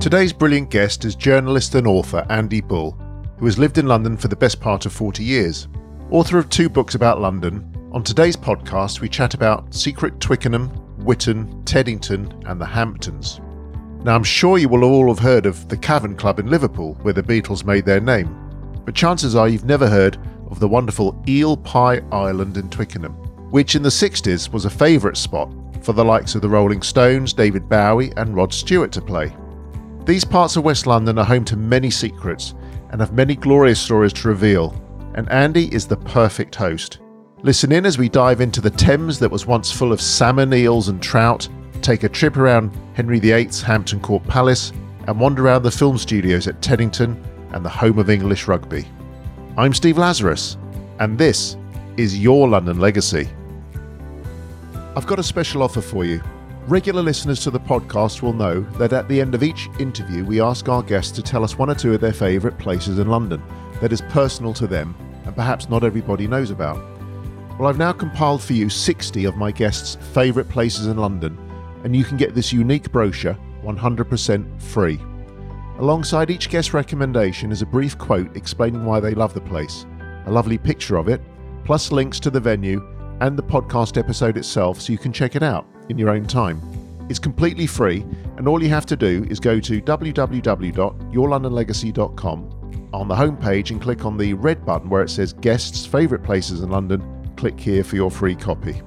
Today's brilliant guest is journalist and author Andy Bull, who has lived in London for the best part of 40 years. Author of two books about London, on today's podcast we chat about secret Twickenham, Whitton, Teddington, and the Hamptons. Now, I'm sure you will all have heard of the Cavern Club in Liverpool, where the Beatles made their name, but chances are you've never heard of the wonderful Eel Pie Island in Twickenham, which in the 60s was a favourite spot for the likes of the Rolling Stones, David Bowie, and Rod Stewart to play. These parts of West London are home to many secrets and have many glorious stories to reveal, and Andy is the perfect host. Listen in as we dive into the Thames that was once full of salmon, eels, and trout, take a trip around Henry VIII's Hampton Court Palace, and wander around the film studios at Teddington and the home of English rugby. I'm Steve Lazarus, and this is your London Legacy. I've got a special offer for you. Regular listeners to the podcast will know that at the end of each interview, we ask our guests to tell us one or two of their favourite places in London that is personal to them and perhaps not everybody knows about. Well, I've now compiled for you 60 of my guests' favourite places in London, and you can get this unique brochure 100% free. Alongside each guest recommendation is a brief quote explaining why they love the place, a lovely picture of it, plus links to the venue and the podcast episode itself so you can check it out in your own time. It's completely free, and all you have to do is go to www.yourlondonlegacy.com on the homepage and click on the red button where it says Guests Favourite Places in London. Click here for your free copy.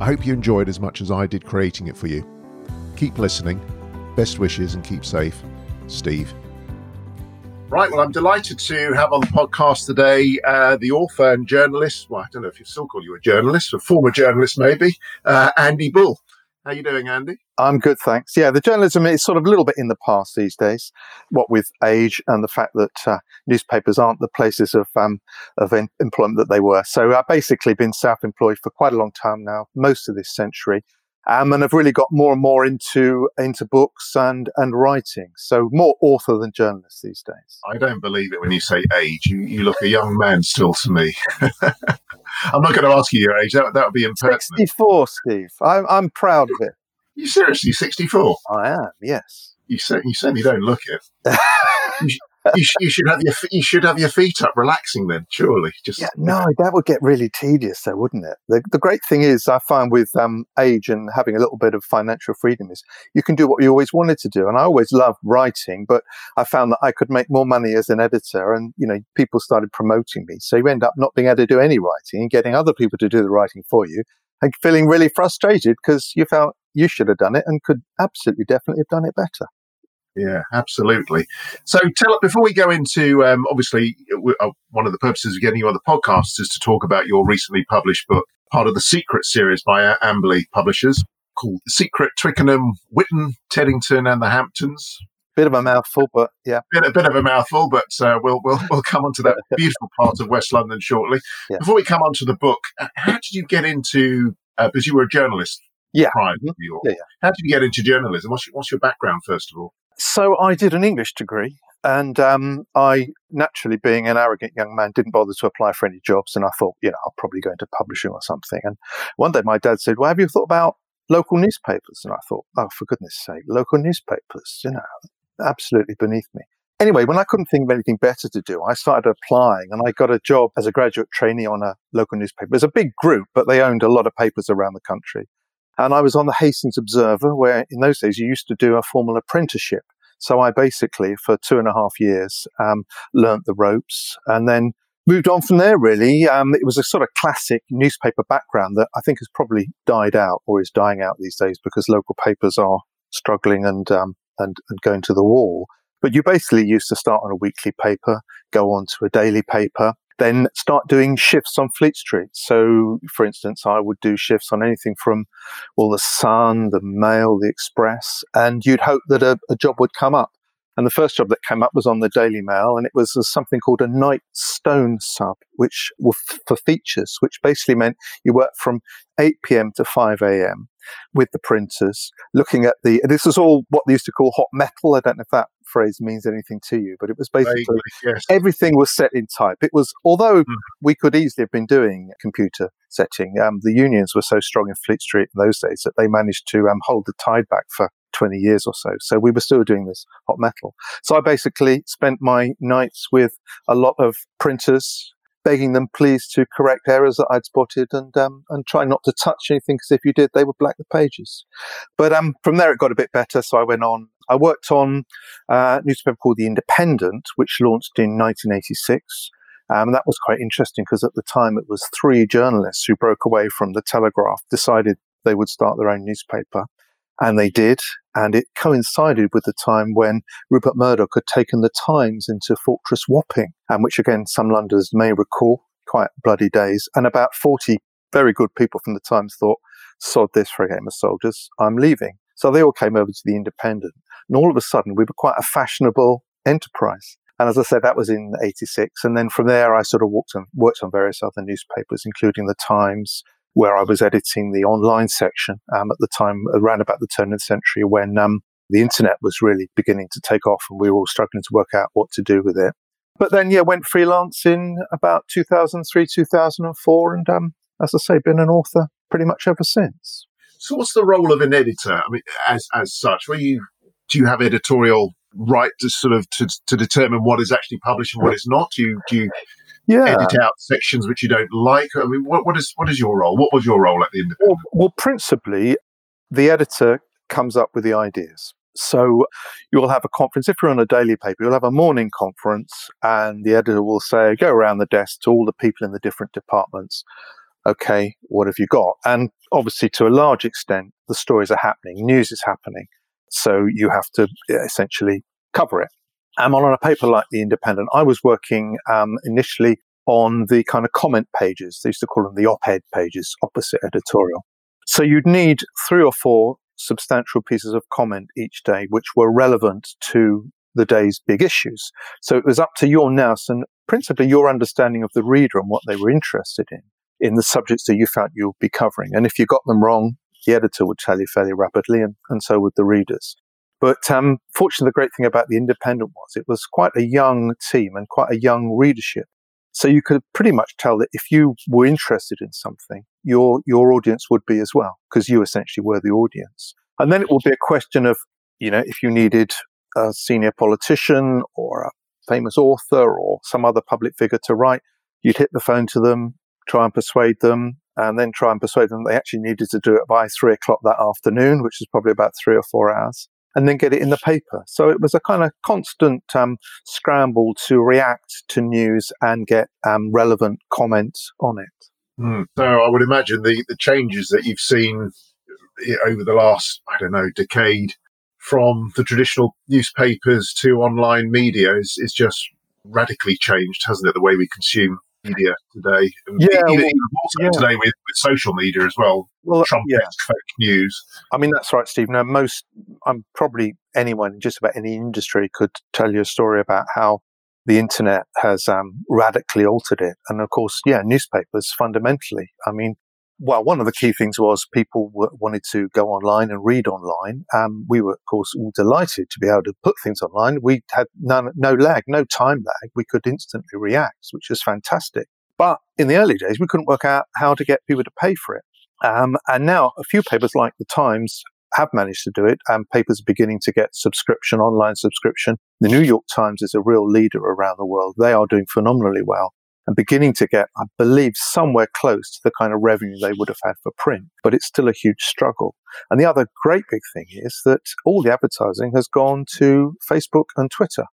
I hope you enjoyed as much as I did creating it for you. Keep listening. Best wishes and keep safe. Steve. Right, well, I'm delighted to have on the podcast today uh, the author and journalist. Well, I don't know if you still call you a journalist, a former journalist, maybe, uh, Andy Bull. How you doing, Andy? I'm good, thanks. Yeah, the journalism is sort of a little bit in the past these days. What with age and the fact that uh, newspapers aren't the places of um, of em- employment that they were. So I've basically been self-employed for quite a long time now, most of this century um, and I've really got more and more into into books and and writing. So more author than journalist these days. I don't believe it when you say age. You, you look a young man still to me. I'm not going to ask you your age. That that would be impertinent. Sixty-four, Steve. I'm I'm proud of it. You seriously sixty-four? I am. Yes. You, you certainly don't look it. you, sh- you, should have your you should have your feet up, relaxing. Then surely, just yeah. No, that would get really tedious, though, wouldn't it? The, the great thing is, I find with um, age and having a little bit of financial freedom is you can do what you always wanted to do. And I always loved writing, but I found that I could make more money as an editor, and you know, people started promoting me. So you end up not being able to do any writing and getting other people to do the writing for you, and feeling really frustrated because you felt you should have done it and could absolutely definitely have done it better. Yeah, absolutely. So, tell before we go into um, obviously uh, one of the purposes of getting you on the podcast is to talk about your recently published book, part of the Secret series by Amberley Publishers, called "The "Secret Twickenham, Whitton, Teddington, and the Hamptons." Bit of a mouthful, but yeah, bit, a bit of a mouthful, but uh, we'll we'll we'll come on to that beautiful part of West London shortly. Yeah. Before we come on to the book, how did you get into? Uh, because you were a journalist yeah. prior to York. Yeah, yeah. How did you get into journalism? What's your, what's your background, first of all? So I did an English degree, and um, I naturally, being an arrogant young man, didn't bother to apply for any jobs. And I thought, you know, I'll probably go into publishing or something. And one day my dad said, "Well, have you thought about local newspapers?" And I thought, "Oh, for goodness' sake, local newspapers! You know, absolutely beneath me." Anyway, when I couldn't think of anything better to do, I started applying and I got a job as a graduate trainee on a local newspaper. It was a big group, but they owned a lot of papers around the country. And I was on the Hastings Observer, where in those days you used to do a formal apprenticeship. So I basically, for two and a half years, um, learnt the ropes and then moved on from there, really. Um, it was a sort of classic newspaper background that I think has probably died out or is dying out these days because local papers are struggling and, um, and, and going to the wall. But you basically used to start on a weekly paper, go on to a daily paper, then start doing shifts on Fleet Street. So, for instance, I would do shifts on anything from, well, the Sun, the Mail, the Express, and you'd hope that a, a job would come up. And the first job that came up was on the Daily Mail, and it was something called a night stone sub, which were f- for features, which basically meant you worked from 8 p.m. to 5 a.m. with the printers, looking at the. This was all what they used to call hot metal. I don't know if that phrase means anything to you, but it was basically yes. everything was set in type. It was, although mm. we could easily have been doing computer setting, um, the unions were so strong in Fleet Street in those days that they managed to um, hold the tide back for 20 years or so. So we were still doing this hot metal. So I basically spent my nights with a lot of printers, begging them please to correct errors that I'd spotted and um, and try not to touch anything because if you did, they would black the pages. But um, from there, it got a bit better. So I went on. I worked on a newspaper called The Independent, which launched in 1986. Um, that was quite interesting because at the time it was three journalists who broke away from the Telegraph, decided they would start their own newspaper. And they did. And it coincided with the time when Rupert Murdoch had taken the Times into Fortress Wapping, and which again, some Londoners may recall, quite bloody days. And about 40 very good people from the Times thought, sod this for a game of soldiers, I'm leaving. So they all came over to the Independent. And all of a sudden, we were quite a fashionable enterprise. And as I said, that was in 86. And then from there, I sort of walked worked on various other newspapers, including the Times, where I was editing the online section um, at the time, around about the turn of the century when um, the internet was really beginning to take off and we were all struggling to work out what to do with it. But then, yeah, went freelance in about 2003, 2004. And um, as I say, been an author pretty much ever since. So, what's the role of an editor? I mean, as as such, where you do you have editorial right to sort of to, to determine what is actually published and what is not? Do you do you yeah. edit out sections which you don't like? I mean, what, what is what is your role? What was your role at the Independent? Well, well, principally, the editor comes up with the ideas. So you'll have a conference. If you're on a daily paper, you'll have a morning conference, and the editor will say, "Go around the desk to all the people in the different departments." Okay, what have you got? And obviously, to a large extent, the stories are happening, news is happening. So you have to essentially cover it. I'm on a paper like The Independent. I was working um, initially on the kind of comment pages. They used to call them the op ed pages, opposite editorial. So you'd need three or four substantial pieces of comment each day, which were relevant to the day's big issues. So it was up to your nous and principally your understanding of the reader and what they were interested in, in the subjects that you felt you'd be covering. And if you got them wrong, the editor would tell you fairly rapidly, and, and so would the readers. But um, fortunately, the great thing about the Independent was it was quite a young team and quite a young readership. So you could pretty much tell that if you were interested in something, your your audience would be as well, because you essentially were the audience. And then it will be a question of, you know, if you needed a senior politician or a famous author or some other public figure to write, you'd hit the phone to them, try and persuade them, and then try and persuade them they actually needed to do it by three o'clock that afternoon, which is probably about three or four hours, and then get it in the paper. So it was a kind of constant um, scramble to react to news and get um, relevant comments on it. Mm. So I would imagine the, the changes that you've seen eh, over the last, I don't know, decade from the traditional newspapers to online media is, is just radically changed, hasn't it? The way we consume media today. Yeah, even, well, yeah. today with, with social media as well. Well, Trump yeah. fake news. I mean, that's right, Steve. Now, most, I'm probably anyone in just about any industry could tell you a story about how the internet has um, radically altered it. And of course, yeah, newspapers fundamentally. I mean, well, one of the key things was people w- wanted to go online and read online. Um, we were, of course, all delighted to be able to put things online. We had none, no lag, no time lag. We could instantly react, which was fantastic. But in the early days, we couldn't work out how to get people to pay for it. Um, and now a few papers like the Times have managed to do it, and papers are beginning to get subscription, online subscription. The New York Times is a real leader around the world. They are doing phenomenally well and beginning to get, I believe, somewhere close to the kind of revenue they would have had for print. But it's still a huge struggle. And the other great big thing is that all the advertising has gone to Facebook and Twitter.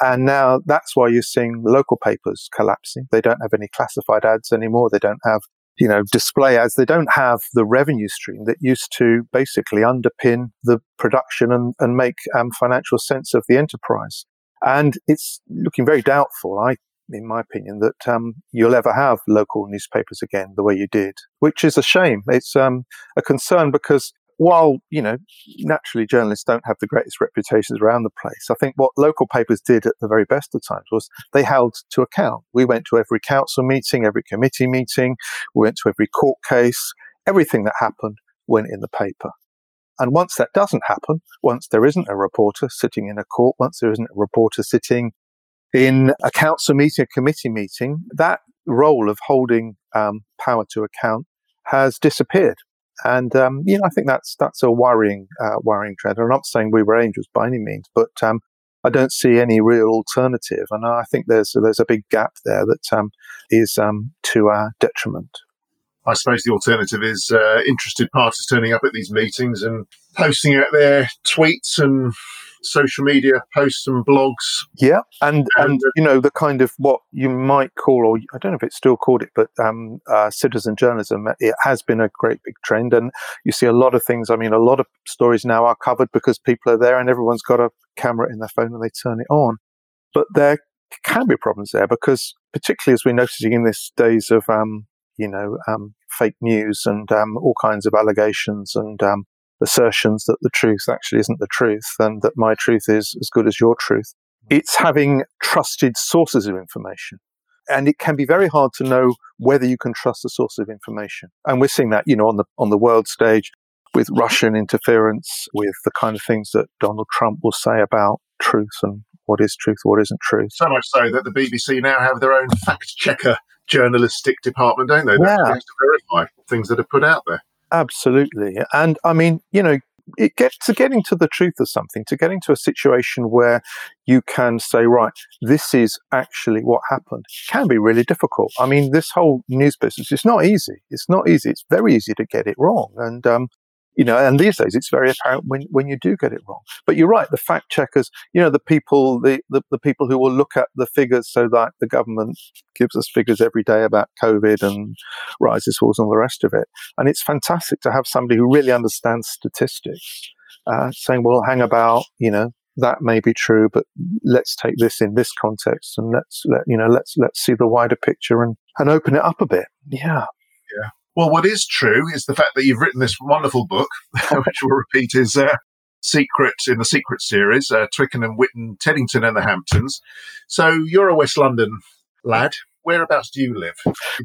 And now that's why you're seeing local papers collapsing. They don't have any classified ads anymore. They don't have, you know, display ads. They don't have the revenue stream that used to basically underpin the production and, and make um, financial sense of the enterprise. And it's looking very doubtful, I in my opinion, that um, you'll ever have local newspapers again the way you did, which is a shame. It's um, a concern because while, you know, naturally journalists don't have the greatest reputations around the place, I think what local papers did at the very best of times was they held to account. We went to every council meeting, every committee meeting, we went to every court case, everything that happened went in the paper. And once that doesn't happen, once there isn't a reporter sitting in a court, once there isn't a reporter sitting in a council meeting, a committee meeting, that role of holding um, power to account has disappeared. And um, you know, I think that's that's a worrying uh, worrying trend. I'm not saying we were angels by any means, but um, I don't see any real alternative, and I think there's there's a big gap there that um, is um, to our detriment. I suppose the alternative is uh, interested parties turning up at these meetings and posting out their tweets and social media posts and blogs. Yeah, and and, and you know the kind of what you might call, or I don't know if it's still called it, but um, uh, citizen journalism. It has been a great big trend, and you see a lot of things. I mean, a lot of stories now are covered because people are there, and everyone's got a camera in their phone and they turn it on. But there can be problems there because, particularly as we're noticing in these days of um, you know um, fake news and um, all kinds of allegations and um, assertions that the truth actually isn't the truth and that my truth is as good as your truth. It's having trusted sources of information. And it can be very hard to know whether you can trust a source of information. And we're seeing that, you know, on the, on the world stage with Russian interference, with the kind of things that Donald Trump will say about truth and what is truth, what isn't truth. So much so that the BBC now have their own fact checker journalistic department, don't they? Yeah. They to verify things that are put out there. Absolutely. And I mean, you know, it gets to getting to the truth of something, to getting to a situation where you can say, right, this is actually what happened, can be really difficult. I mean, this whole news business, it's not easy. It's not easy. It's very easy to get it wrong. And, um, you know, and these days it's very apparent when, when you do get it wrong. But you're right, the fact checkers, you know, the people, the, the, the people who will look at the figures so that the government gives us figures every day about COVID and rises, falls, and all the rest of it. And it's fantastic to have somebody who really understands statistics uh, saying, well, hang about, you know, that may be true, but let's take this in this context and let's let you know let's let's see the wider picture and and open it up a bit. Yeah. Well, what is true is the fact that you've written this wonderful book, which we'll repeat is uh, Secret in the Secret series, uh, Twickenham, Whitton, Teddington, and the Hamptons. So you're a West London lad. Whereabouts do you live?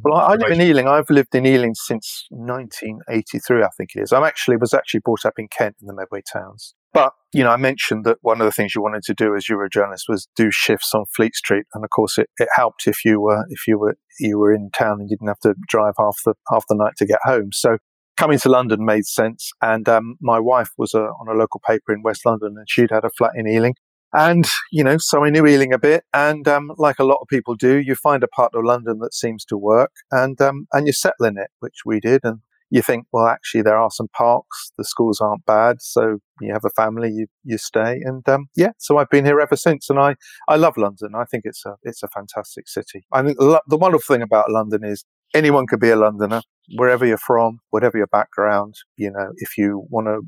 Well, I, I live in Ealing. I've lived in Ealing since 1983, I think it is. I actually was actually brought up in Kent in the Medway towns. But, you know, I mentioned that one of the things you wanted to do as you were a journalist was do shifts on Fleet Street. And of course it, it helped if you were, if you were, you were in town and you didn't have to drive half the, half the night to get home. So coming to London made sense. And, um, my wife was a, on a local paper in West London and she'd had a flat in Ealing. And, you know, so I knew Ealing a bit. And, um, like a lot of people do, you find a part of London that seems to work and, um, and you settle in it, which we did. And you think, well, actually, there are some parks. The schools aren't bad. So you have a family, you, you stay. And, um, yeah, so I've been here ever since. And I, I love London. I think it's a, it's a fantastic city. I think the, the wonderful thing about London is anyone could be a Londoner, wherever you're from, whatever your background. You know, if you want to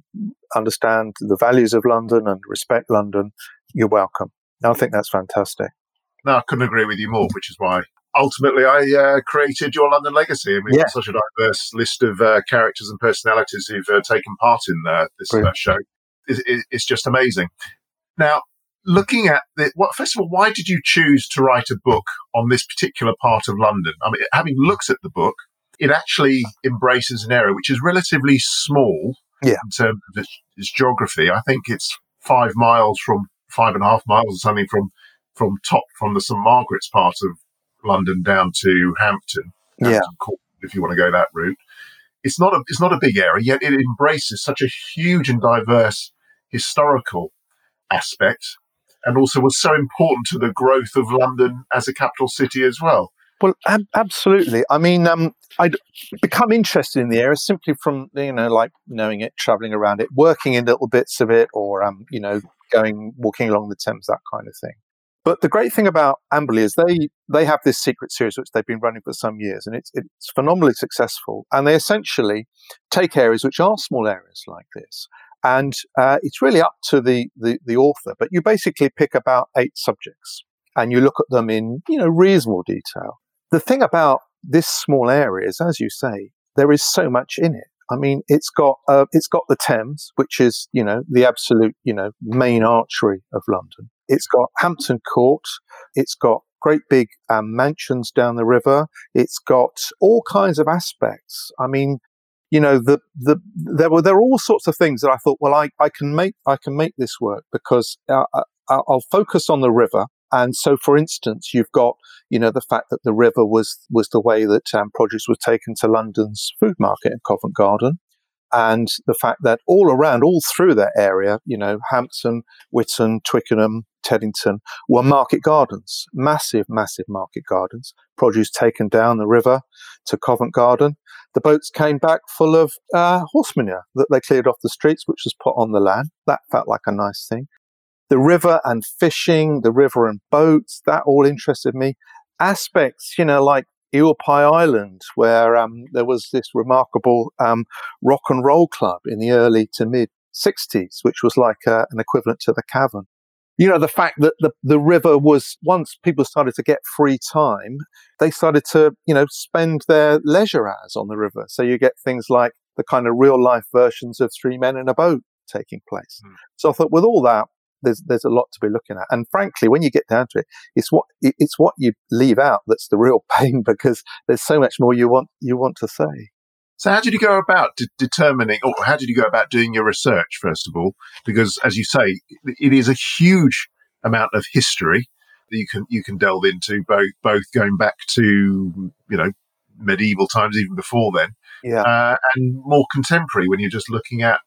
understand the values of London and respect London, you're welcome. I think that's fantastic. No, I couldn't agree with you more, which is why ultimately I uh, created Your London Legacy. and we've yeah. such a diverse list of uh, characters and personalities who've uh, taken part in uh, this uh, show. It, it, it's just amazing. Now, looking at the, what, first of all, why did you choose to write a book on this particular part of London? I mean, having looked at the book, it actually embraces an area which is relatively small yeah. in terms of its, its geography. I think it's five miles from five and a half miles or something from from top from the St Margaret's part of London down to Hampton. Hampton yeah. Court, if you want to go that route. It's not a it's not a big area, yet it embraces such a huge and diverse historical aspect, and also was so important to the growth of London as a capital city as well. Well, ab- absolutely. I mean, um, I'd become interested in the area simply from you know, like knowing it, traveling around it, working in little bits of it, or um, you know, going walking along the Thames, that kind of thing. But the great thing about Amberley is they they have this secret series which they've been running for some years, and it's it's phenomenally successful. And they essentially take areas which are small areas like this, and uh, it's really up to the, the the author. But you basically pick about eight subjects, and you look at them in you know reasonable detail. The thing about this small area is, as you say, there is so much in it. I mean, it's got uh, it's got the Thames, which is you know the absolute you know main artery of London. It's got Hampton Court. It's got great big um, mansions down the river. It's got all kinds of aspects. I mean, you know, the, the, there were, there were all sorts of things that I thought, well, I, I can make, I can make this work because uh, uh I'll focus on the river. And so, for instance, you've got, you know, the fact that the river was, was the way that um, produce was taken to London's food market in Covent Garden. and the fact that all around, all through that area, you know, Hampton, Whitton, Twickenham, Teddington were market gardens, massive, massive market gardens, produce taken down the river to Covent Garden. The boats came back full of uh, horse manure that they cleared off the streets, which was put on the land. That felt like a nice thing. The river and fishing, the river and boats, that all interested me. Aspects, you know, like Pie Island, where um, there was this remarkable um, rock and roll club in the early to mid 60s, which was like uh, an equivalent to the Cavern. You know, the fact that the, the river was, once people started to get free time, they started to, you know, spend their leisure hours on the river. So you get things like the kind of real life versions of Three Men in a Boat taking place. Mm. So I thought with all that, there's there's a lot to be looking at. And frankly, when you get down to it, it's what it's what you leave out that's the real pain because there's so much more you want you want to say. So, how did you go about de- determining, or how did you go about doing your research? First of all, because as you say, it is a huge amount of history that you can you can delve into, both both going back to you know medieval times, even before then, yeah, uh, and more contemporary when you're just looking at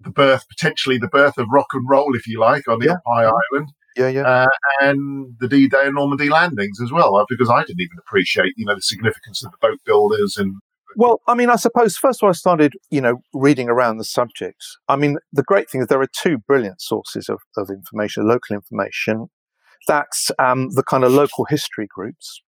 the birth, potentially the birth of rock and roll, if you like, on the yeah. Pie Island. Yeah, yeah. Uh, and the D-Day and Normandy landings as well, uh, because I didn't even appreciate, you know, the significance of the boat builders and. Well, I mean, I suppose first of all, I started, you know, reading around the subjects. I mean, the great thing is there are two brilliant sources of, of information, local information. That's um, the kind of local history groups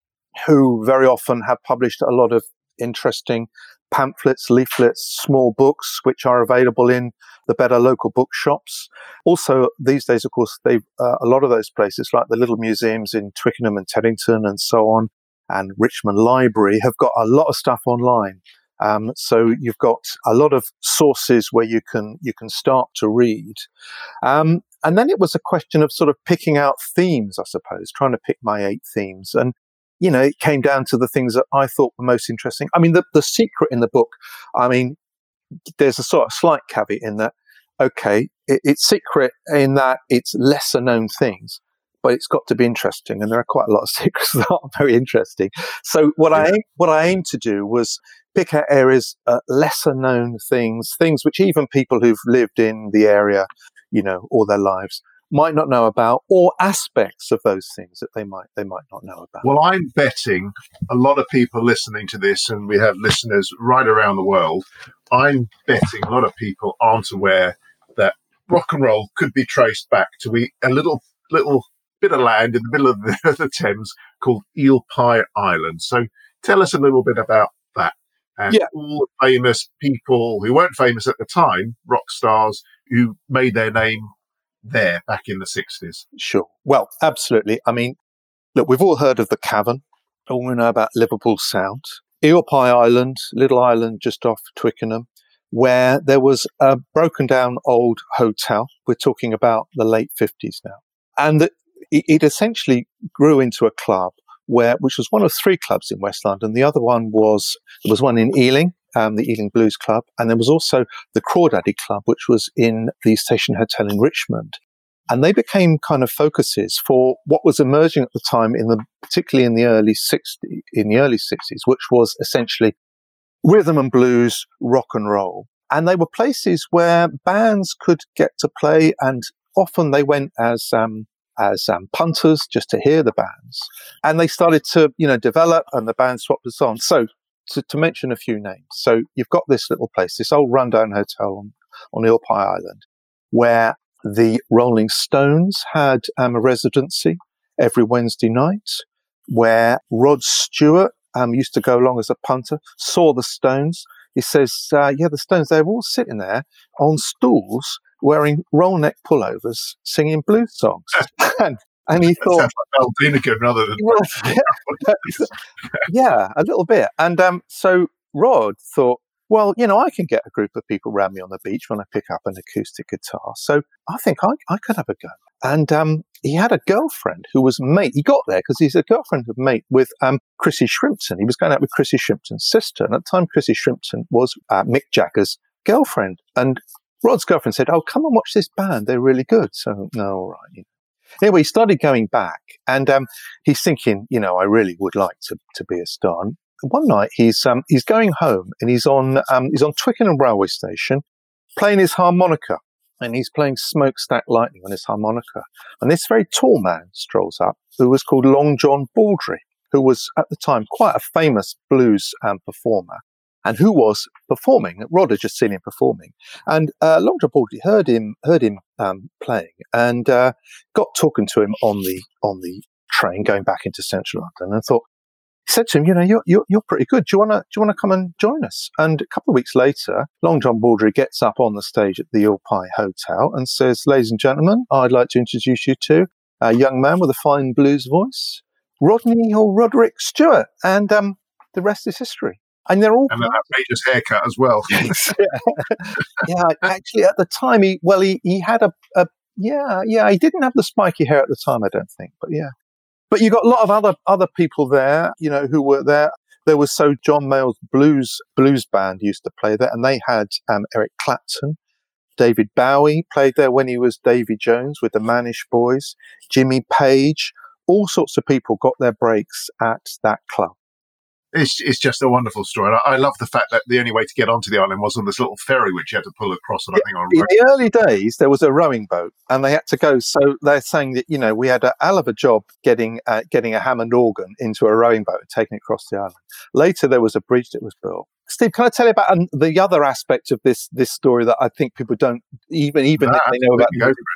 who very often have published a lot of interesting pamphlets, leaflets, small books, which are available in the better local bookshops. Also, these days, of course, they uh, a lot of those places, like the little museums in Twickenham and Teddington and so on, and Richmond Library, have got a lot of stuff online. Um, so you've got a lot of sources where you can you can start to read, um, and then it was a question of sort of picking out themes, I suppose, trying to pick my eight themes, and you know, it came down to the things that I thought were most interesting. I mean, the, the secret in the book, I mean, there's a sort of slight caveat in that, okay, it, it's secret in that it's lesser known things, but it's got to be interesting. And there are quite a lot of secrets that are very interesting. So what yeah. I, what I aimed to do was pick out areas, uh, lesser known things, things which even people who've lived in the area, you know, all their lives might not know about or aspects of those things that they might they might not know about well i'm betting a lot of people listening to this and we have listeners right around the world i'm betting a lot of people aren't aware that rock and roll could be traced back to a little little bit of land in the middle of the, the thames called eel pie island so tell us a little bit about that and yeah. all the famous people who weren't famous at the time rock stars who made their name there back in the 60s. Sure. Well, absolutely. I mean, look, we've all heard of the Cavern. All we know about Liverpool Sound. Eel Pie Island, little island just off Twickenham, where there was a broken down old hotel. We're talking about the late 50s now. And it, essentially grew into a club where, which was one of three clubs in West London. The other one was, there was one in Ealing, um, the Ealing Blues Club, and there was also the Crawdaddy Club, which was in the Station Hotel in Richmond. And they became kind of focuses for what was emerging at the time in the, particularly in the early 60s, in the early 60s, which was essentially rhythm and blues, rock and roll. And they were places where bands could get to play and often they went as, um, as um, punters just to hear the bands. And they started to, you know, develop and the band swapped us on. So to, to mention a few names. So you've got this little place, this old rundown hotel on, on Pie Island, where the Rolling Stones had um, a residency every Wednesday night, where Rod Stewart um, used to go along as a punter, saw the Stones. He says, uh, yeah, the Stones, they were all sitting there on stools wearing roll neck pullovers, singing blues songs. and and he thought, like rather than. yeah, yeah, a little bit. And um, so Rod thought, well, you know, I can get a group of people around me on the beach when I pick up an acoustic guitar. So I think I, I could have a go. And um, he had a girlfriend who was mate. He got there because he's a girlfriend of mate with um, Chrissie Shrimpton. He was going out with Chrissie Shrimpton's sister. And at the time, Chrissie Shrimpton was uh, Mick Jagger's girlfriend. And Rod's girlfriend said, Oh, come and watch this band. They're really good. So, no, all right. Anyway, he started going back and um, he's thinking, you know, I really would like to, to be a star. And one night he's um, he's going home and he's on um, he's on Twickenham railway station playing his harmonica and he's playing Smokestack Lightning on his harmonica. And this very tall man strolls up who was called Long John Baldry, who was at the time quite a famous blues um, performer and who was performing. Rod had just seen him performing, and uh, Long John Baldry heard him heard him um, playing and uh, got talking to him on the on the train going back into central London, and thought. Said to him, "You know, you're, you're, you're pretty good. Do you want to do you want to come and join us?" And a couple of weeks later, Long John Baldry gets up on the stage at the Eel Pie Hotel and says, "Ladies and gentlemen, I'd like to introduce you to a young man with a fine blues voice, Rodney or Roderick Stewart." And um, the rest is history and they're all and that outrageous haircut as well. yeah. yeah, actually, at the time, he well, he he had a, a yeah, yeah, he didn't have the spiky hair at the time, I don't think, but yeah. But you got a lot of other other people there, you know, who were there. There was so John Mayall's blues blues band used to play there, and they had um, Eric Clapton, David Bowie played there when he was Davy Jones with the Mannish Boys, Jimmy Page, all sorts of people got their breaks at that club it's, it's just a wonderful story. I, I, love the fact that the only way to get onto the island was on this little ferry which you had to pull across. And I think on in the early days there was a rowing boat, and they had to go. So they're saying that you know we had a hell of a job getting uh, getting a Hammond organ into a rowing boat and taking it across the island. Later there was a bridge that was built. Steve, can I tell you about um, the other aspect of this this story that I think people don't even even if they know about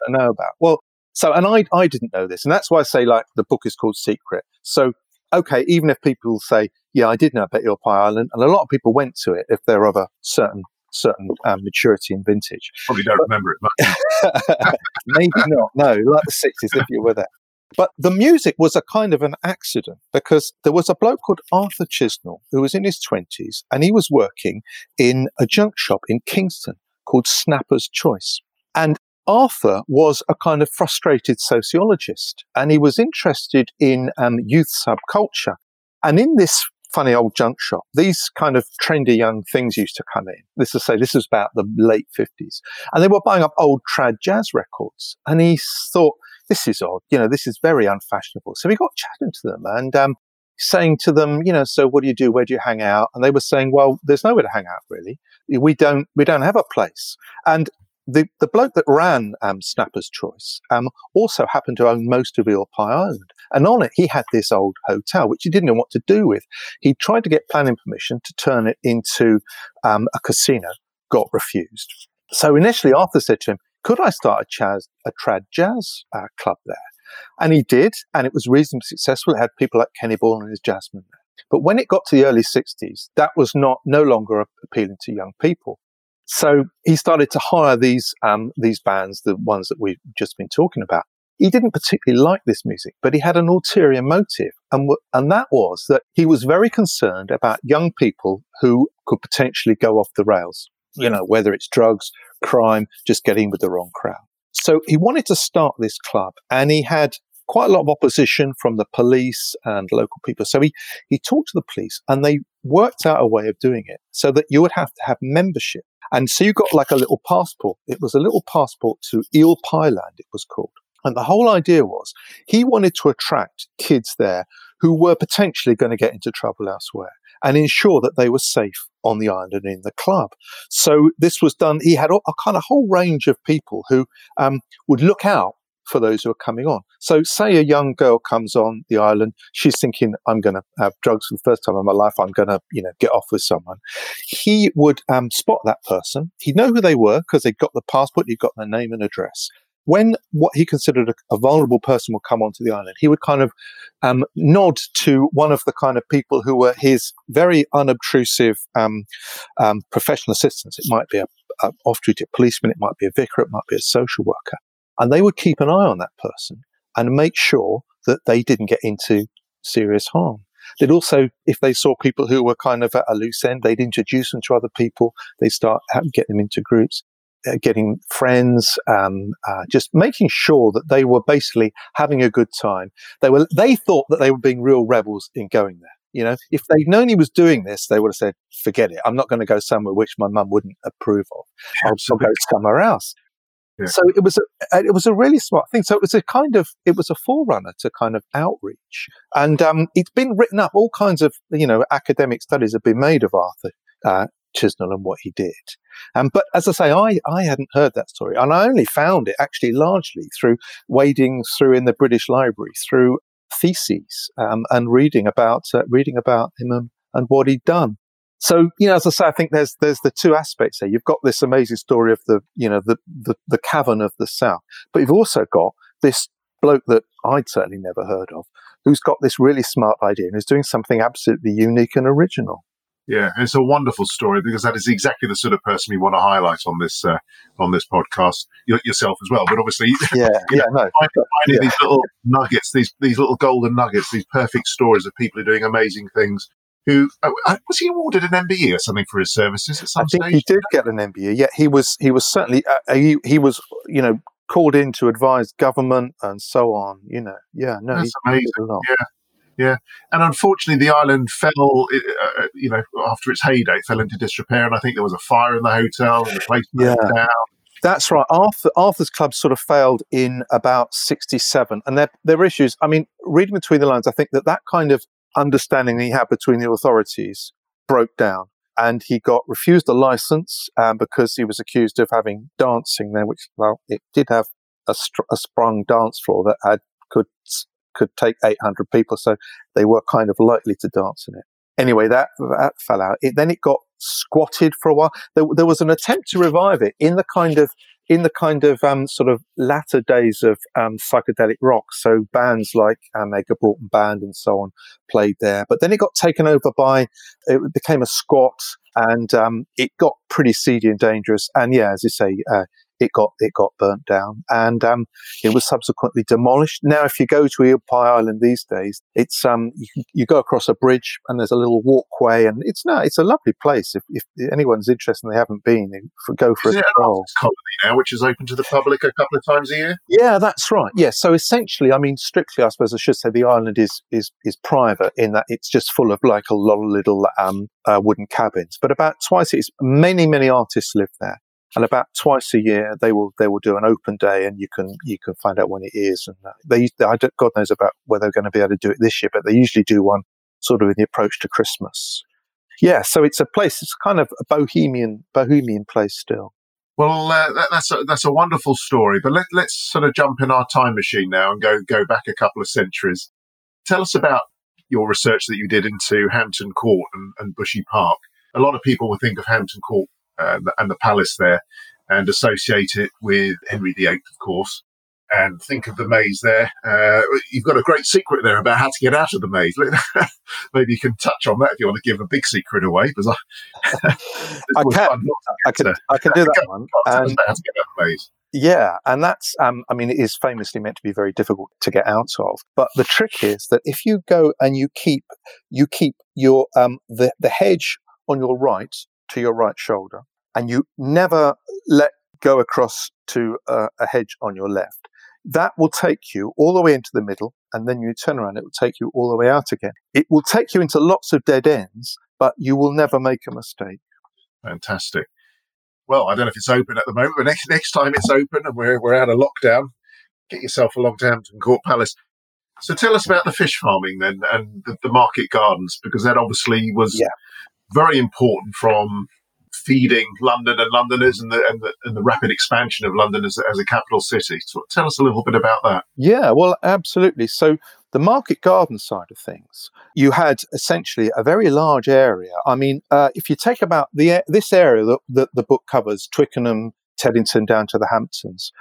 know about? Well, so and I I didn't know this, and that's why I say like the book is called Secret. So okay, even if people say, yeah, I did know about Eel Pie Island, and a lot of people went to it if they're of a certain certain um, maturity and vintage. Probably don't but, remember it much. maybe not. No, like the sixties if you were there. But the music was a kind of an accident because there was a bloke called Arthur Chisnall who was in his twenties and he was working in a junk shop in Kingston called Snapper's Choice. And Arthur was a kind of frustrated sociologist and he was interested in um, youth subculture. And in this funny old junk shop, these kind of trendy young things used to come in. This is say this was about the late 50s. And they were buying up old trad jazz records. And he thought, this is odd. You know, this is very unfashionable. So he got chatting to them and um, saying to them, you know, so what do you do? Where do you hang out? And they were saying, well, there's nowhere to hang out really. We don't, we don't have a place. And the, the bloke that ran um, Snapper's Choice um, also happened to own most of Eel Pie Island. And on it, he had this old hotel, which he didn't know what to do with. He tried to get planning permission to turn it into um, a casino, got refused. So initially, Arthur said to him, could I start a, jazz, a trad jazz uh, club there? And he did, and it was reasonably successful. It had people like Kenny Ball and his jazzmen there. But when it got to the early 60s, that was not no longer appealing to young people. So he started to hire these um, these bands, the ones that we've just been talking about. He didn't particularly like this music, but he had an ulterior motive, and w- and that was that he was very concerned about young people who could potentially go off the rails. You know, whether it's drugs, crime, just getting with the wrong crowd. So he wanted to start this club, and he had quite a lot of opposition from the police and local people. So he, he talked to the police and they worked out a way of doing it so that you would have to have membership and so you got like a little passport. It was a little passport to Eel Pie Land, it was called. And the whole idea was he wanted to attract kids there who were potentially going to get into trouble elsewhere and ensure that they were safe on the island and in the club. So this was done. He had a, kind of whole range of people who um, would look out for those who are coming on. So, say a young girl comes on the island, she's thinking, "I'm going to have drugs for the first time in my life. I'm going to, you know, get off with someone." He would um, spot that person. He'd know who they were because they'd got the passport, he'd got their name and address. When what he considered a, a vulnerable person would come onto the island, he would kind of um, nod to one of the kind of people who were his very unobtrusive um, um professional assistants. It might be a, a off-duty policeman, it might be a vicar, it might be a social worker and they would keep an eye on that person and make sure that they didn't get into serious harm. They'd also, if they saw people who were kind of at a loose end, they'd introduce them to other people. They'd start get them into groups, uh, getting friends, um, uh, just making sure that they were basically having a good time. They were, they thought that they were being real rebels in going there. You know, if they'd known he was doing this, they would have said, forget it. I'm not going to go somewhere which my mum wouldn't approve of. I'll, I'll go somewhere else. So it was a it was a really smart thing. So it was a kind of it was a forerunner to kind of outreach, and um, it's been written up. All kinds of you know academic studies have been made of Arthur uh, Chisnall and what he did. Um, but as I say, I, I hadn't heard that story. And I only found it actually largely through wading through in the British Library, through theses um, and reading about, uh, reading about him and, and what he'd done. So, you know, as I say, I think there's, there's the two aspects there. You've got this amazing story of the, you know, the, the, the cavern of the South, but you've also got this bloke that I'd certainly never heard of, who's got this really smart idea and is doing something absolutely unique and original. Yeah, it's a wonderful story because that is exactly the sort of person we want to highlight on this uh, on this podcast. You, yourself as well, but obviously, yeah, yeah, know, no, finding, finding yeah. these little nuggets, these these little golden nuggets, these perfect stories of people who are doing amazing things. Who uh, uh was he awarded an MBE or something for his services at some I think stage? he did get an MBE. Yeah, he was he was certainly uh, he he was you know called in to advise government and so on. You know, yeah, no, that's amazing. Yeah, yeah. And unfortunately, the island fell, uh, uh, you know, after its heyday, it fell into disrepair. And I think there was a fire in the hotel and the place yeah. down. That's right. Arthur, Arthur's Club sort of failed in about 67. And there, there were issues. I mean, reading between the lines, I think that that kind of understanding he had between the authorities broke down. And he got refused a license um, because he was accused of having dancing there, which, well, it did have a, str- a sprung dance floor that had could could take 800 people, so they were kind of likely to dance in it. Anyway, that, that fell out. It, then it got squatted for a while. There, there, was an attempt to revive it in the kind of in the kind of um, sort of latter days of um, psychedelic rock. So bands like um, Edgar Broughton Band and so on played there. But then it got taken over by, it became a squat and um, it got pretty seedy and dangerous. And yeah, as you say, uh, it got it got burnt down, and um, it was subsequently demolished. Now, if you go to Eel Pie Island these days, it's um, you, you go across a bridge and there's a little walkway, and it's no, it's a lovely place. If, if anyone's interested and they haven't been, go for is a stroll. colony now, which is open to the public a couple of times a year. Yeah, that's right. Yeah, so essentially, I mean, strictly, I suppose I should say the island is is is private in that it's just full of like a lot of little um, uh, wooden cabins. But about twice, it's many many artists live there and about twice a year they will they will do an open day and you can you can find out when it is. And uh, they I don't, God knows about whether they're going to be able to do it this year but they usually do one sort of in the approach to Christmas. Yeah so it's a place it's kind of a bohemian bohemian place still. Well uh, that, that's a, that's a wonderful story but let, let's sort of jump in our time machine now and go go back a couple of centuries. Tell us about your research that you did into Hampton Court and, and Bushy Park. A lot of people will think of Hampton Court uh, and the palace there and associate it with Henry VIII, of course. And think of the maze there. Uh, you've got a great secret there about how to get out of the maze. Maybe you can touch on that if you want to give a big secret away. Because I, I can, I can, I can do that one. how to get out of the maze. Yeah, and that's um, I mean it is famously meant to be very difficult to get out of. But the trick is that if you go and you keep you keep your um, the the hedge on your right to your right shoulder, and you never let go across to a, a hedge on your left, that will take you all the way into the middle, and then you turn around, it will take you all the way out again. It will take you into lots of dead ends, but you will never make a mistake. Fantastic. Well, I don't know if it's open at the moment, but next next time it's open and we're we're out of lockdown, get yourself along to Hampton Court Palace. So tell us about the fish farming then and the, the market gardens, because that obviously was yeah. very important from feeding London and Londoners and the, and the, and the rapid expansion of London as, as a capital city. So tell us a little bit about that. Yeah, well, absolutely. So the market garden side of things, you had essentially a very large area. I mean, uh, if you take about the this area that, that the book covers, Twickenham, Teddington down to the Hamptons,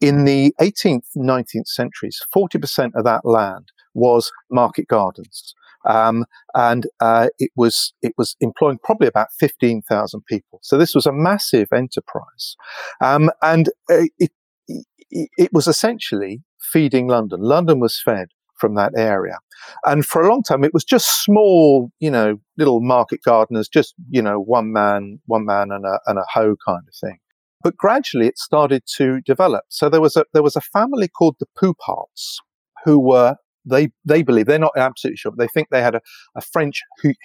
in the 18th, 19th centuries, 40% of that land was market gardens. Um, and uh, it was it was employing probably about fifteen thousand people. So this was a massive enterprise, um, and uh, it, it, it was essentially feeding London. London was fed from that area, and for a long time it was just small, you know, little market gardeners, just you know, one man, one man and a and a hoe kind of thing. But gradually it started to develop. So there was a there was a family called the Pouparts who were they they believe they're not absolutely sure, but they think they had a, a French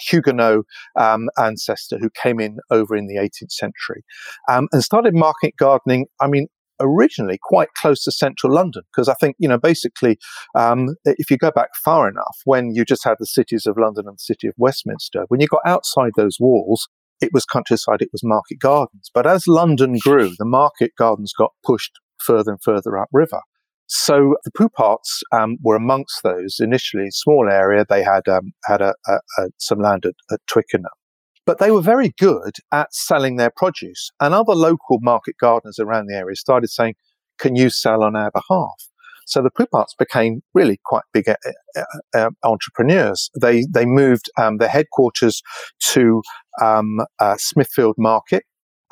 Huguenot um, ancestor who came in over in the 18th century um, and started market gardening. I mean, originally quite close to central London because I think, you know, basically, um, if you go back far enough, when you just had the cities of London and the city of Westminster, when you got outside those walls, it was countryside, it was market gardens. But as London grew, the market gardens got pushed further and further upriver. So the Pouparts um, were amongst those initially, small area. They had um, had a, a, a, some land at, at Twickenham. But they were very good at selling their produce. And other local market gardeners around the area started saying, can you sell on our behalf? So the Pouparts became really quite big uh, uh, entrepreneurs. They they moved um, their headquarters to um, uh, Smithfield Market,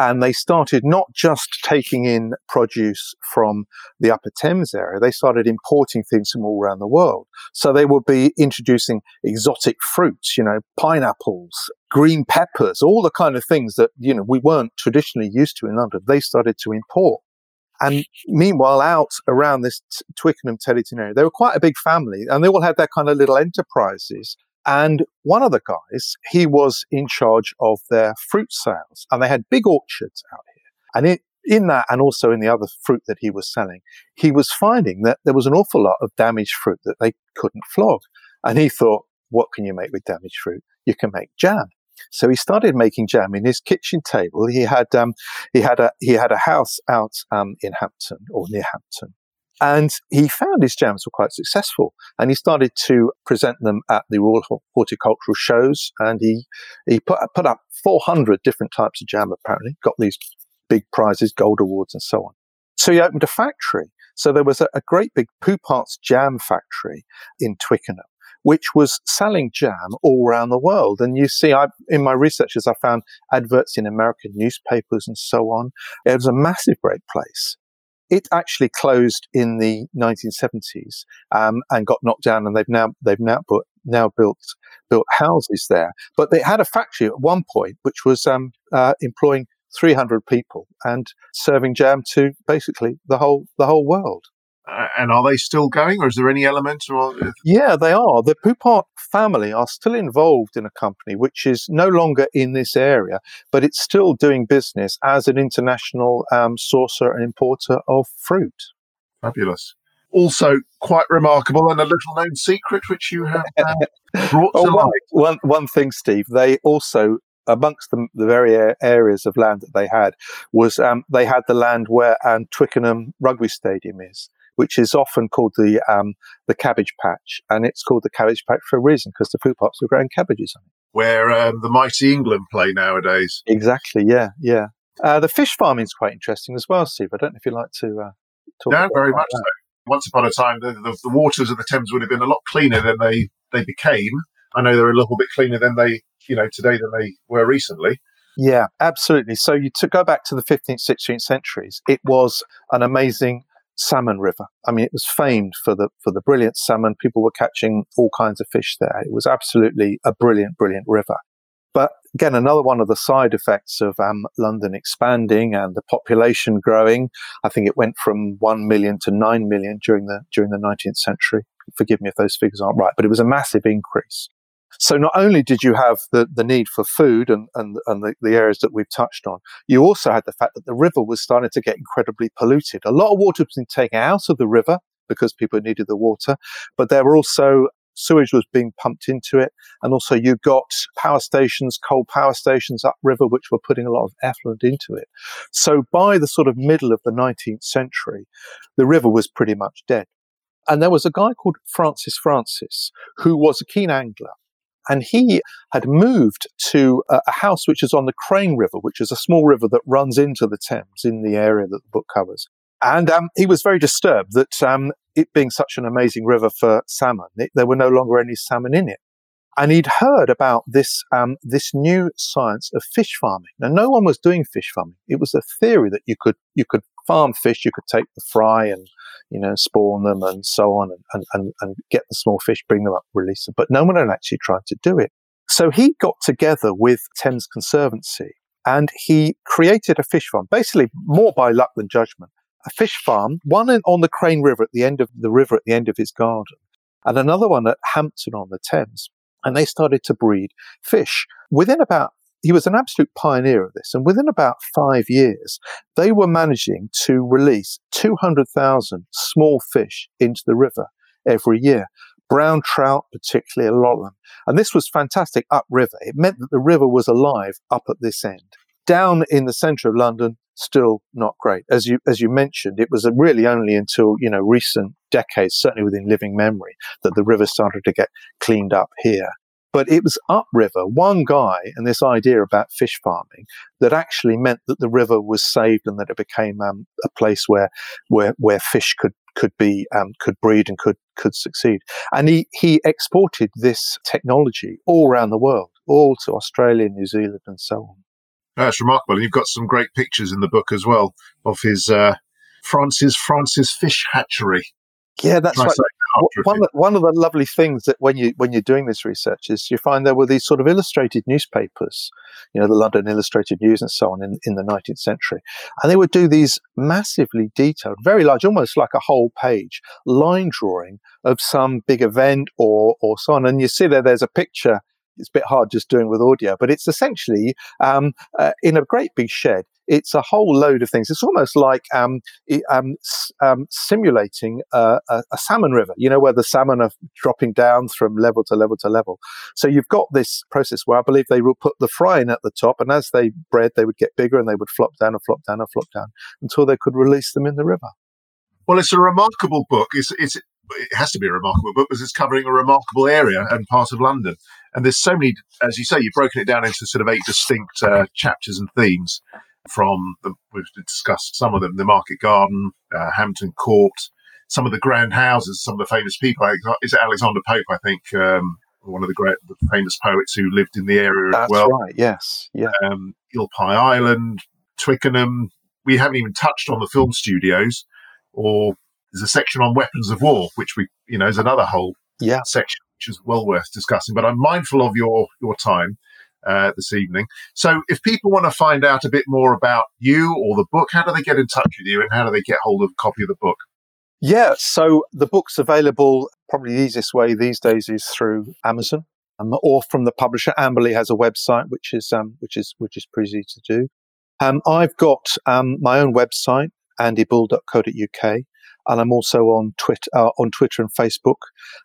and they started not just taking in produce from the Upper Thames area, they started importing things from all around the world. So they would be introducing exotic fruits, you know, pineapples, green peppers, all the kind of things that, you know, we weren't traditionally used to in London. They started to import. And meanwhile, out around this Twickenham Teddington area, they were quite a big family and they all had their kind of little enterprises. And one of the guys, he was in charge of their fruit sales and they had big orchards out here. And it, in that and also in the other fruit that he was selling, he was finding that there was an awful lot of damaged fruit that they couldn't flog. And he thought, what can you make with damaged fruit? You can make jam. So he started making jam in his kitchen table. He had um, he had a he had a house out um, in Hampton or near Hampton, and he found his jams were quite successful. And he started to present them at the Royal Horticultural Shows. And he, he put, put up 400 different types of jam, apparently, got these big prizes, gold awards, and so on. So he opened a factory. So there was a, a great big Pouparts jam factory in Twickenham which was selling jam all around the world. And you see, I, in my researches, I found adverts in American newspapers and so on. It was a massive great place. It actually closed in the 1970s um, and got knocked down, and they've now they've now put now built built houses there. But they had a factory at one point which was um, uh, employing 300 people and serving jam to basically the whole the whole world. Uh, and are they still going, or is there any element? Or yeah, they are. The Poupart family are still involved in a company which is no longer in this area, but it's still doing business as an international um, sourcer and importer of fruit. Fabulous. Also, quite remarkable and a little known secret which you have uh, brought to light. One, one thing, Steve, they also amongst the, the very areas of land that they had was um, they had the land where um, Twickenham Rugby Stadium is which is often called the um, the cabbage patch, and it's called the cabbage patch for a reason because the Pouparts were growing cabbages on it. Where um, the mighty England play nowadays. Exactly. Yeah. Yeah. Uh, the fish farming is quite interesting as well, Steve. I don't know if you'd like to uh, talk. Yeah, very much that. so. Once upon a time, the, the, the waters of the Thames would have been a lot cleaner than they they became. I know they're a little bit cleaner than they, you know, today than they were recently. Yeah, absolutely. So you to go back to the 15th, 16th centuries, it was an amazing salmon river. I mean, it was famed for the for the brilliant salmon. People were catching all kinds of fish there. It was absolutely a brilliant, brilliant river. But again, another one of the side effects of um, London expanding and the population growing. I think it went from one million to nine million during the during the 19th century. Forgive me if those figures aren't right, but it was a massive increase. So not only did you have the, the need for food and, and, and the, the areas that we've touched on, you also had the fact that the river was starting to get incredibly polluted. A lot of water was being taken out of the river because people needed the water, but there were also sewage was being pumped into it. And also you got power stations, coal power stations upriver, which were putting a lot of effluent into it. So by the sort of middle of the 19th century, the river was pretty much dead. And there was a guy called Francis Francis, who was a keen angler. And he had moved to a, a house which is on the Crane River, which is a small river that runs into the Thames in the area that the book covers. And um, he was very disturbed that um, it being such an amazing river for salmon, it, there were no longer any salmon in it. And he'd heard about this um, this new science of fish farming. Now, no one was doing fish farming. It was a theory that you could you could farm fish, you could take the fry and you know spawn them and so on, and, and, and get the small fish, bring them up, release them. But no one had actually tried to do it. So he got together with Thames Conservancy and he created a fish farm, basically more by luck than judgment. A fish farm, one on the Crane River at the end of the river at the end of his garden, and another one at Hampton on the Thames. And they started to breed fish. Within about he was an absolute pioneer of this. And within about five years, they were managing to release 200,000 small fish into the river every year. Brown trout, particularly, a lot of them. And this was fantastic upriver. It meant that the river was alive up at this end. Down in the centre of London, still not great. As you as you mentioned, it was really only until you know recent decades, certainly within living memory, that the river started to get cleaned up here. But it was upriver, one guy, and this idea about fish farming that actually meant that the river was saved and that it became um, a place where where where fish could could be um, could breed and could could succeed. And he he exported this technology all around the world, all to Australia, New Zealand, and so on. That's remarkable. And you've got some great pictures in the book as well of his uh, Francis Francis Fish Hatchery. Yeah, that's right. One of, the, one of the lovely things that when you when you're doing this research is you find there were these sort of illustrated newspapers, you know, the London Illustrated News and so on in, in the 19th century, and they would do these massively detailed, very large, almost like a whole page line drawing of some big event or or so on. And you see there, there's a picture it's a bit hard just doing with audio, but it's essentially um, uh, in a great big shed. It's a whole load of things. It's almost like um, um, um, simulating a, a, a, salmon river, you know, where the salmon are dropping down from level to level to level. So you've got this process where I believe they will put the fry in at the top, and as they bred, they would get bigger and they would flop down and flop down and flop down until they could release them in the river. Well, it's a remarkable book. It's, it's it has to be a remarkable book because it's covering a remarkable area and part of London. And there's so many, as you say, you've broken it down into sort of eight distinct uh, chapters and themes. From the, we've discussed some of them: the Market Garden, uh, Hampton Court, some of the grand houses, some of the famous people. Is it Alexander Pope? I think um, one of the great, the famous poets who lived in the area That's as well. Right. Yes. Yeah. Um, Eel Pie Island, Twickenham. We haven't even touched on the film studios or there's a section on weapons of war, which we, you know, is another whole yeah. section which is well worth discussing. But I'm mindful of your your time uh, this evening. So, if people want to find out a bit more about you or the book, how do they get in touch with you, and how do they get hold of a copy of the book? Yeah, so the book's available. Probably the easiest way these days is through Amazon, um, or from the publisher. Amberley has a website, which is um, which is which is pretty easy to do. Um, I've got um, my own website, andybull.co.uk and I'm also on Twitter, uh, on Twitter and Facebook.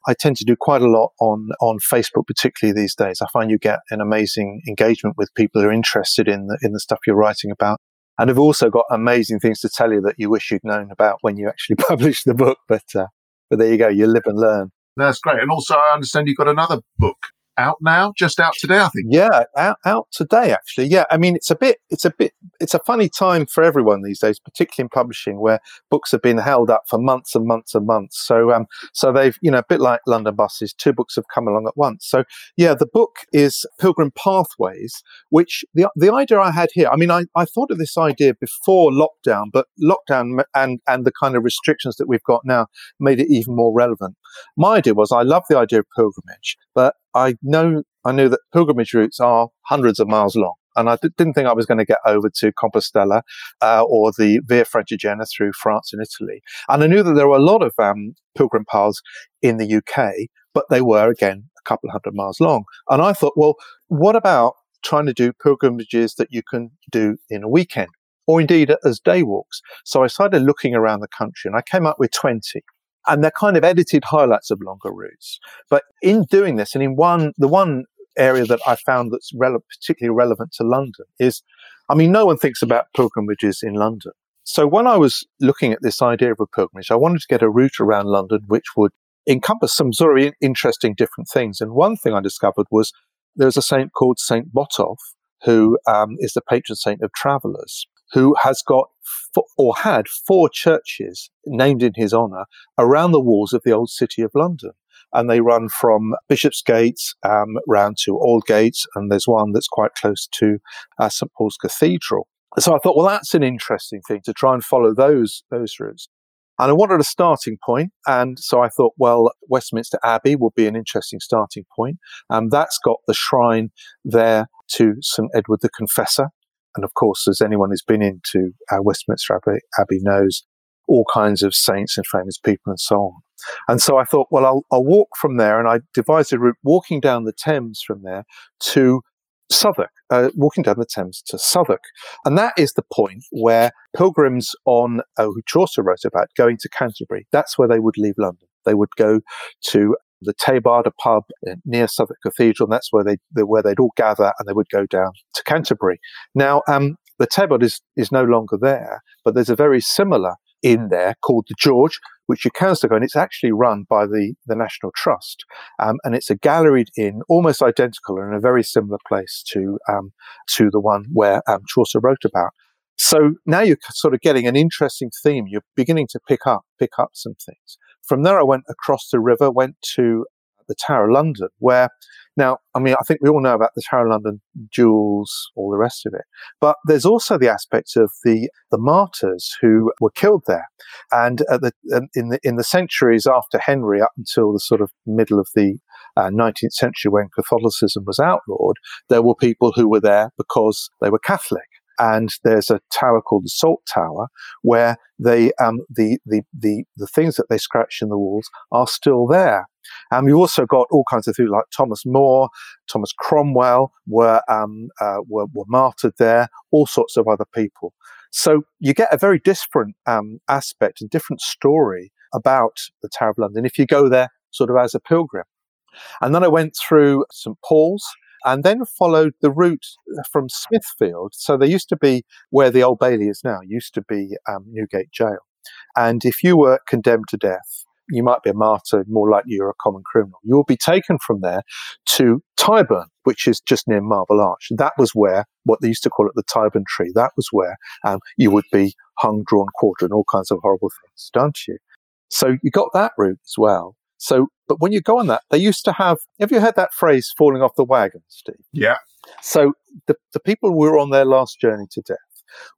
I tend to do quite a lot on on Facebook, particularly these days. I find you get an amazing engagement with people who are interested in the in the stuff you're writing about, and I've also got amazing things to tell you that you wish you'd known about when you actually published the book. But uh, but there you go, you live and learn. That's great. And also, I understand you've got another book out now, just out today, I think. Yeah, out, out today, actually. Yeah, I mean, it's a bit, it's a bit, it's a funny time for everyone these days, particularly in publishing, where books have been held up for months and months and months. So, um, so they've, you know, a bit like London buses, two books have come along at once. So, yeah, the book is Pilgrim Pathways, which the the idea I had here. I mean, I, I thought of this idea before lockdown, but lockdown and and the kind of restrictions that we've got now made it even more relevant. My idea was I love the idea of pilgrimage, but I know I knew that pilgrimage routes are hundreds of miles long. And I didn't think I was going to get over to Compostela uh, or the Via Francigena through France and Italy. And I knew that there were a lot of um, pilgrim paths in the UK, but they were, again, a couple of hundred miles long. And I thought, well, what about trying to do pilgrimages that you can do in a weekend? Or indeed as day walks. So I started looking around the country and I came up with 20 and they're kind of edited highlights of longer routes. But in doing this, and in one, the one area that I found that's particularly relevant to London is, I mean, no one thinks about pilgrimages in London. So when I was looking at this idea of a pilgrimage, I wanted to get a route around London which would encompass some sort of interesting different things. And one thing I discovered was there's a saint called Saint Botolph, who um, is the patron saint of travellers who has got or had four churches named in his honour around the walls of the old city of London. And they run from Bishopsgate um, round to Aldgate, and there's one that's quite close to uh, St Paul's Cathedral. So I thought, well, that's an interesting thing to try and follow those those routes. And I wanted a starting point, and so I thought, well, Westminster Abbey would be an interesting starting point. Um, that's got the shrine there to St Edward the Confessor, and of course, as anyone who's been into uh, Westminster Abbey, Abbey, knows, all kinds of saints and famous people and so on. And so I thought, well, I'll, I'll walk from there. And I devised a route walking down the Thames from there to Southwark, uh, walking down the Thames to Southwark. And that is the point where pilgrims on, uh, who Chaucer wrote about, going to Canterbury, that's where they would leave London. They would go to the Tabard, a pub near Southwark Cathedral, and that's where they, where they'd all gather and they would go down to Canterbury. Now, um, the Tabard is, is no longer there, but there's a very similar inn there called the George, which you can still go, and it's actually run by the, the National Trust. Um, and it's a galleried inn, almost identical and in a very similar place to, um, to the one where um, Chaucer wrote about. So now you're sort of getting an interesting theme. You're beginning to pick up, pick up some things. From there, I went across the river, went to the Tower of London, where now, I mean, I think we all know about the Tower of London jewels, all the rest of it. But there's also the aspect of the, the martyrs who were killed there. And the, in, the, in the centuries after Henry, up until the sort of middle of the uh, 19th century when Catholicism was outlawed, there were people who were there because they were Catholic and there's a tower called the Salt Tower where they um, the, the the the things that they scratch in the walls are still there. And we've also got all kinds of things like Thomas More, Thomas Cromwell were um, uh, were, were martyred there. All sorts of other people. So you get a very different um, aspect, a different story about the Tower of London if you go there sort of as a pilgrim. And then I went through St Paul's, and then followed the route from Smithfield. So there used to be where the Old Bailey is now, used to be um, Newgate Jail. And if you were condemned to death, you might be a martyr, more likely you're a common criminal. You will be taken from there to Tyburn, which is just near Marble Arch. That was where, what they used to call it the Tyburn tree, that was where um, you would be hung, drawn, quartered, and all kinds of horrible things done to you. So you got that route as well. So, but when you go on that, they used to have, have you heard that phrase, falling off the wagon, Steve? Yeah. So the, the people who were on their last journey to death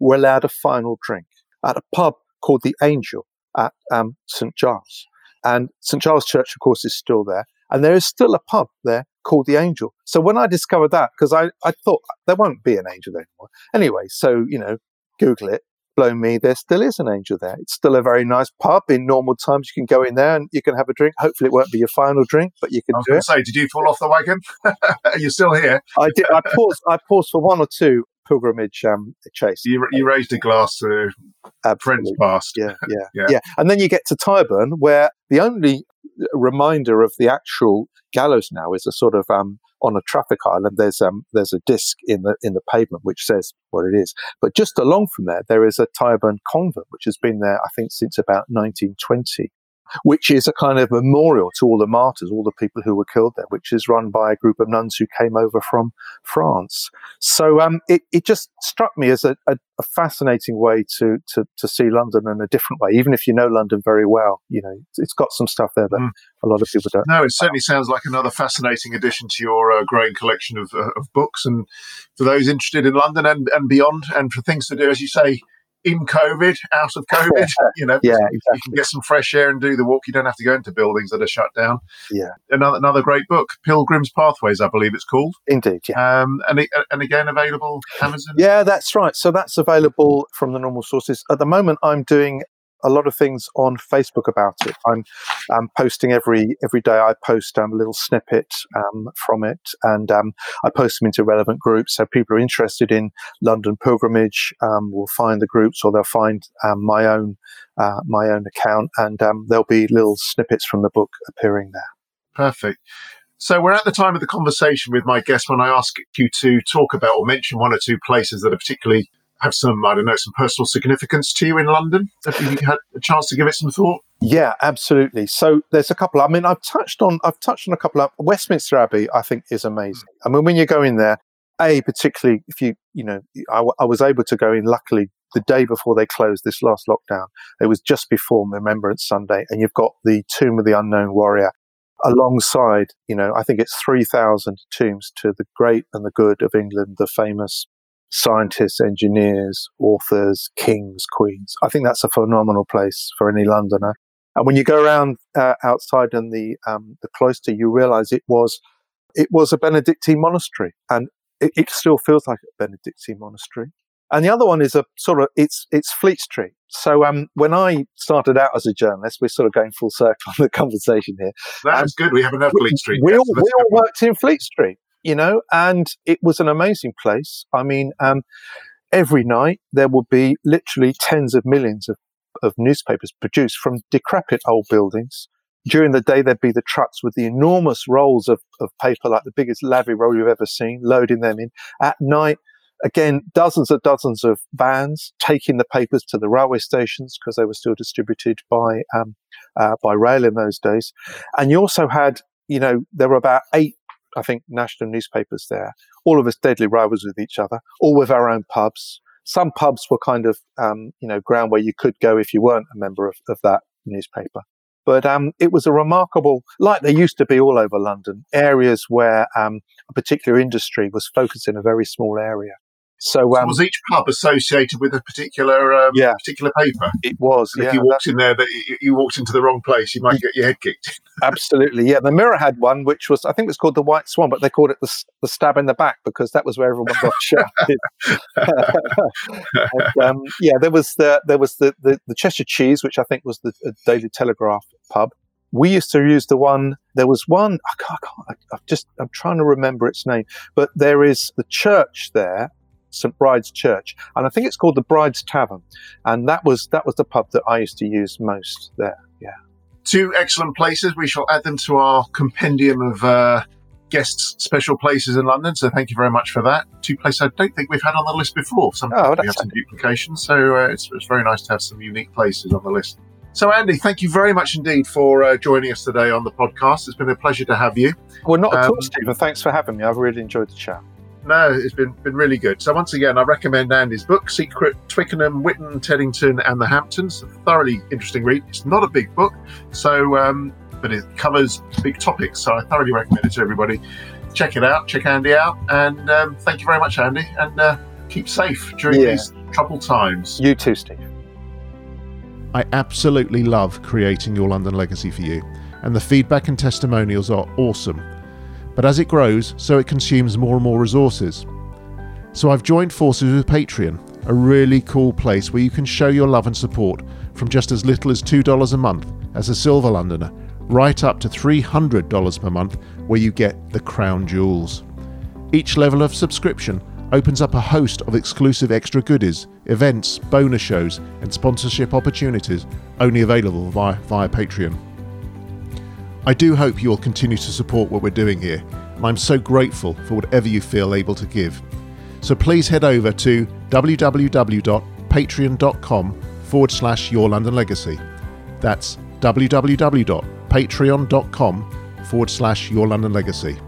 were allowed a final drink at a pub called the Angel at um, St. Giles. And St. Giles Church, of course, is still there. And there is still a pub there called the Angel. So when I discovered that, because I, I thought there won't be an angel anymore. Anyway, so, you know, Google it, blow me, there still is an angel there. It's still a very nice pub. In normal times, you can go in there and you can have a drink. Hopefully, it won't be your final drink, but you can I was do it. Say, did you fall off the wagon? Are you still here? I did. I paused. I paused for one or two pilgrimage um, chase. You, you raised a glass to friends past. Yeah, yeah, yeah, yeah. And then you get to Tyburn, where the only reminder of the actual gallows now is a sort of um, on a traffic island. There's um, there's a disc in the in the pavement which says what it is. But just along from there, there is a Tyburn convent which has been there, I think, since about 1920 which is a kind of memorial to all the martyrs, all the people who were killed there, which is run by a group of nuns who came over from France. So um, it, it just struck me as a, a, a fascinating way to, to, to, see London in a different way. Even if you know London very well, you know, it's got some stuff there that mm. a lot of people don't. No, it certainly sounds like another fascinating addition to your uh, growing collection of, uh, of books. And for those interested in London and, and beyond, and for things to do, as you say, in COVID, out of COVID. you know, yeah, exactly. you can get some fresh air and do the walk. You don't have to go into buildings that are shut down. Yeah, another another great book, Pilgrim's Pathways, I believe it's called. Indeed, yeah. Um, and and again available Amazon. Yeah, that's right. So that's available from the normal sources. At the moment, I'm doing a lot of things on Facebook about it. I'm, I'm posting every every day. I post um, a little snippet um, from it, and um, I post them into relevant groups. So people are interested in London pilgrimage um, will find the groups, or they'll find um, my own uh, my own account, and um, there'll be little snippets from the book appearing there. Perfect. So we're at the time of the conversation with my guest when I ask you to talk about or mention one or two places that are particularly have some, I don't know, some personal significance to you in London? Have you had a chance to give it some thought? Yeah, absolutely. So there's a couple. I mean, I've touched on, I've touched on a couple of Westminster Abbey. I think is amazing. Mm. I mean, when you go in there, a particularly if you, you know, I, I was able to go in. Luckily, the day before they closed this last lockdown, it was just before Remembrance Sunday, and you've got the Tomb of the Unknown Warrior alongside. You know, I think it's three thousand tombs to the great and the good of England, the famous scientists, engineers, authors, kings, queens. I think that's a phenomenal place for any Londoner. And when you go around uh, outside in the um, the cloister, you realise it was it was a Benedictine monastery, and it, it, still feels like a Benedictine monastery. And the other one is a sort of it's it's Fleet Street. So um, when I started out as a journalist, we're sort of going full circle on the conversation here. That's um, good. We have enough Fleet Street. We, all, we all worked in Fleet Street. You know, and it was an amazing place. I mean, um, every night there would be literally tens of millions of, of newspapers produced from decrepit old buildings. During the day, there'd be the trucks with the enormous rolls of, of paper, like the biggest Lavvy roll you've ever seen, loading them in. At night, again, dozens and dozens of vans taking the papers to the railway stations because they were still distributed by um, uh, by rail in those days. And you also had, you know, there were about eight, I think, national newspapers there, all of us deadly rivals with each other, all with our own pubs. Some pubs were kind of, um, you know, ground where you could go if you weren't a member of, of that newspaper. But um, it was a remarkable, like there used to be all over London, areas where um, a particular industry was focused in a very small area. So, um, so, was each pub associated with a particular um, yeah, particular paper? It was. Yeah, if you walked in there, that you walked into the wrong place, you might get your head kicked. Absolutely, yeah. The Mirror had one, which was I think it was called the White Swan, but they called it the, the stab in the back because that was where everyone got shafted. um, yeah, there was the there was the, the, the Cheshire Cheese, which I think was the Daily Telegraph pub. We used to use the one. There was one. I can't. I can't I, I've just. I'm trying to remember its name, but there is the church there St Bride's Church, and I think it's called the Bride's Tavern, and that was that was the pub that I used to use most there. Yeah, two excellent places. We shall add them to our compendium of uh, guests' special places in London. So thank you very much for that. Two places I don't think we've had on the list before. Sometimes oh, we have some duplication, so uh, it's, it's very nice to have some unique places on the list. So, Andy, thank you very much indeed for uh, joining us today on the podcast. It's been a pleasure to have you. Well, not at um, all, Stephen. Thanks for having me. I've really enjoyed the chat no, it's been been really good. So once again, I recommend Andy's book, Secret Twickenham, Whitton, Teddington, and the Hamptons. A thoroughly interesting read. It's not a big book, so um, but it covers big topics. So I thoroughly recommend it to everybody. Check it out. Check Andy out, and um, thank you very much, Andy, and uh, keep safe during yeah. these troubled times. You too, Steve. I absolutely love creating your London legacy for you, and the feedback and testimonials are awesome but as it grows, so it consumes more and more resources. So I've joined forces with Patreon, a really cool place where you can show your love and support from just as little as $2 a month as a Silver Londoner, right up to $300 per month where you get the crown jewels. Each level of subscription opens up a host of exclusive extra goodies, events, bonus shows, and sponsorship opportunities only available via, via Patreon. I do hope you'll continue to support what we're doing here, and I'm so grateful for whatever you feel able to give. So please head over to www.patreon.com forward slash your London legacy. That's www.patreon.com forward slash your London legacy.